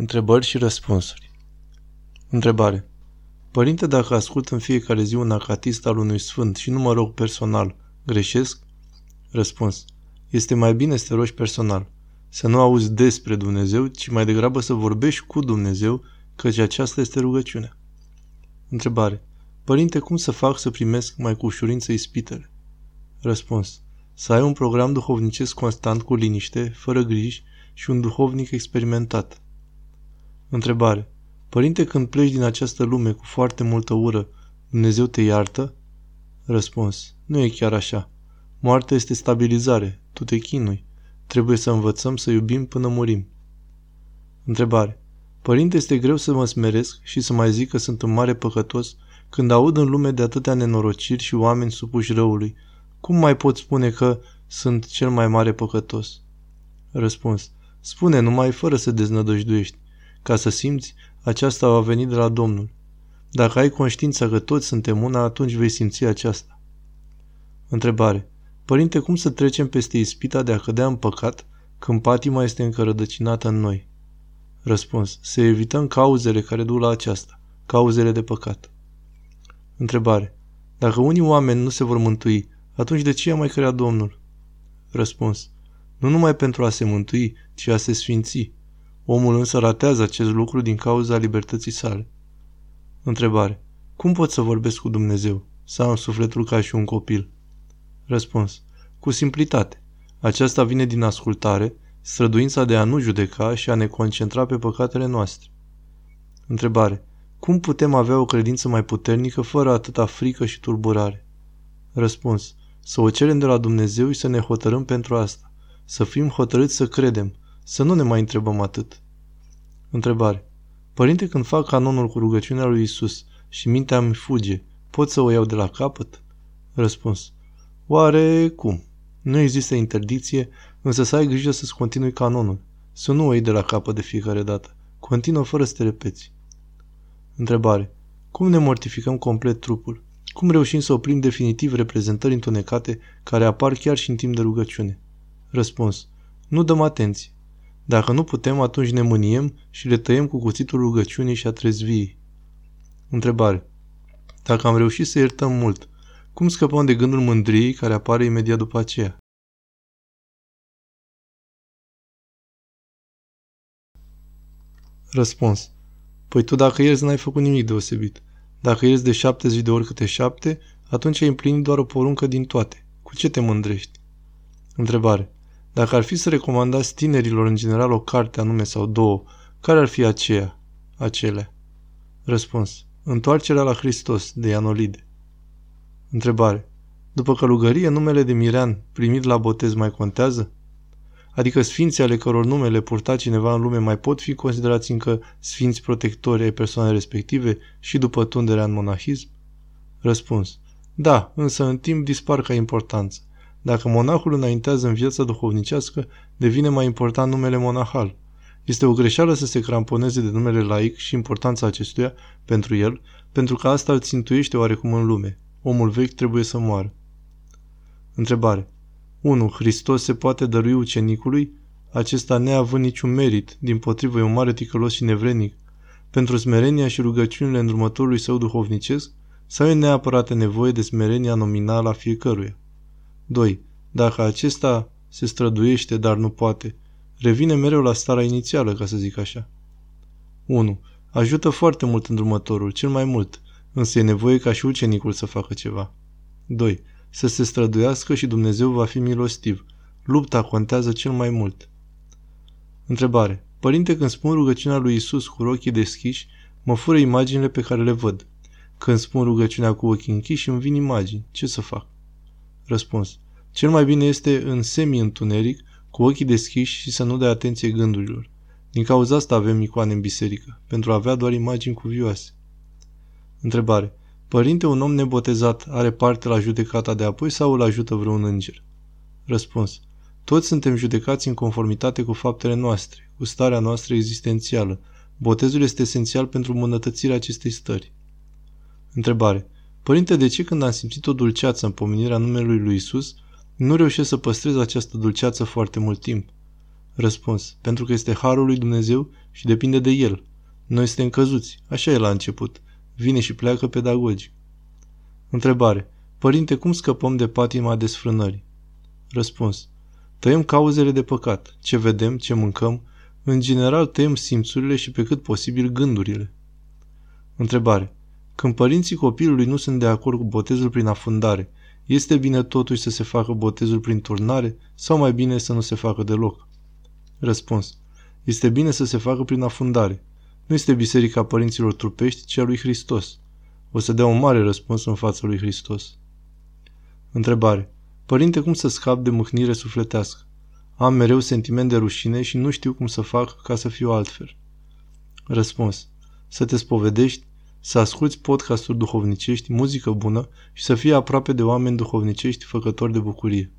Întrebări și răspunsuri. Întrebare. Părinte, dacă ascult în fiecare zi un acatist al unui sfânt și nu mă rog personal, greșesc? Răspuns. Este mai bine să te rogi personal. Să nu auzi despre Dumnezeu, ci mai degrabă să vorbești cu Dumnezeu, căci aceasta este rugăciunea. Întrebare. Părinte, cum să fac să primesc mai cu ușurință ispitele? Răspuns. Să ai un program duhovnicesc constant cu liniște, fără griji și un duhovnic experimentat. Întrebare. Părinte, când pleci din această lume cu foarte multă ură, Dumnezeu te iartă? Răspuns. Nu e chiar așa. Moartea este stabilizare. Tu te chinui. Trebuie să învățăm să iubim până murim. Întrebare. Părinte, este greu să mă smeresc și să mai zic că sunt un mare păcătos când aud în lume de atâtea nenorociri și oameni supuși răului. Cum mai pot spune că sunt cel mai mare păcătos? Răspuns. Spune numai fără să deznădăjduiești. Ca să simți, aceasta va veni de la Domnul. Dacă ai conștiința că toți suntem una, atunci vei simți aceasta. Întrebare. Părinte, cum să trecem peste ispita de a cădea în păcat când patima este încă rădăcinată în noi? Răspuns. Să evităm cauzele care duc la aceasta, cauzele de păcat. Întrebare. Dacă unii oameni nu se vor mântui, atunci de ce a mai creat Domnul? Răspuns. Nu numai pentru a se mântui, ci a se sfinți. Omul însă ratează acest lucru din cauza libertății sale. Întrebare. Cum pot să vorbesc cu Dumnezeu? Să am sufletul ca și un copil? Răspuns. Cu simplitate. Aceasta vine din ascultare, străduința de a nu judeca și a ne concentra pe păcatele noastre. Întrebare. Cum putem avea o credință mai puternică fără atâta frică și tulburare? Răspuns. Să o cerem de la Dumnezeu și să ne hotărâm pentru asta. Să fim hotărâți să credem, să nu ne mai întrebăm atât. Întrebare. Părinte, când fac canonul cu rugăciunea lui Isus și mintea îmi fuge, pot să o iau de la capăt? Răspuns. Oare cum? Nu există interdicție, însă să ai grijă să-ți continui canonul. Să nu o iei de la capăt de fiecare dată. Continuă fără să te repeți. Întrebare. Cum ne mortificăm complet trupul? Cum reușim să oprim definitiv reprezentări întunecate care apar chiar și în timp de rugăciune? Răspuns. Nu dăm atenție. Dacă nu putem, atunci ne mâniem și le tăiem cu cuțitul rugăciunii și a trezviei. Întrebare. Dacă am reușit să iertăm mult, cum scăpăm de gândul mândriei care apare imediat după aceea? Răspuns. Păi tu dacă ierți n-ai făcut nimic deosebit. Dacă ierți de 70 de ori câte șapte, atunci ai împlinit doar o poruncă din toate. Cu ce te mândrești? Întrebare. Dacă ar fi să recomandați tinerilor în general o carte anume sau două, care ar fi aceea? Acelea. Răspuns. Întoarcerea la Hristos, de Ianolide. Întrebare. După călugărie, numele de Mirean primit la botez mai contează? Adică sfinții ale căror numele purta cineva în lume mai pot fi considerați încă sfinți protectori ai persoanei respective și după tunderea în monahism? Răspuns. Da, însă în timp dispar ca importanță. Dacă monahul înaintează în viața duhovnicească, devine mai important numele monahal. Este o greșeală să se cramponeze de numele laic și importanța acestuia pentru el, pentru că asta îl țintuiește oarecum în lume. Omul vechi trebuie să moară. Întrebare. 1. Hristos se poate dărui ucenicului, acesta neavând niciun merit, din potrivă e un mare ticălos și nevrenic, pentru smerenia și rugăciunile îndrumătorului său duhovnicesc, sau e neapărat nevoie de smerenia nominală a fiecăruia? 2. Dacă acesta se străduiește, dar nu poate, revine mereu la starea inițială, ca să zic așa. 1. Ajută foarte mult îndrumătorul, cel mai mult, însă e nevoie ca și ucenicul să facă ceva. 2. Să se străduiască și Dumnezeu va fi milostiv. Lupta contează cel mai mult. Întrebare. Părinte, când spun rugăciunea lui Isus cu ochii deschiși, mă fură imaginile pe care le văd. Când spun rugăciunea cu ochii închiși, îmi vin imagini. Ce să fac? Răspuns. Cel mai bine este în semi-întuneric, cu ochii deschiși și să nu dai atenție gândurilor. Din cauza asta avem icoane în biserică, pentru a avea doar imagini cuvioase. Întrebare. Părinte, un om nebotezat are parte la judecata de apoi sau îl ajută vreun înger? Răspuns. Toți suntem judecați în conformitate cu faptele noastre, cu starea noastră existențială. Botezul este esențial pentru îmbunătățirea acestei stări. Întrebare. Părinte, de ce când am simțit o dulceață în pomenirea numelui lui Isus, nu reușesc să păstrez această dulceață foarte mult timp? Răspuns. Pentru că este harul lui Dumnezeu și depinde de el. Noi suntem căzuți. Așa e la început. Vine și pleacă pedagogic. Întrebare. Părinte, cum scăpăm de patima desfrânării? Răspuns. Tăiem cauzele de păcat. Ce vedem, ce mâncăm. În general tăiem simțurile și pe cât posibil gândurile. Întrebare. Când părinții copilului nu sunt de acord cu botezul prin afundare, este bine totuși să se facă botezul prin turnare sau mai bine să nu se facă deloc? Răspuns. Este bine să se facă prin afundare. Nu este biserica părinților trupești, ci a lui Hristos. O să dea un mare răspuns în fața lui Hristos. Întrebare. Părinte, cum să scap de mâhnire sufletească? Am mereu sentiment de rușine și nu știu cum să fac ca să fiu altfel. Răspuns. Să te spovedești, să asculți podcasturi duhovnicești, muzică bună și să fii aproape de oameni duhovnicești făcători de bucurie.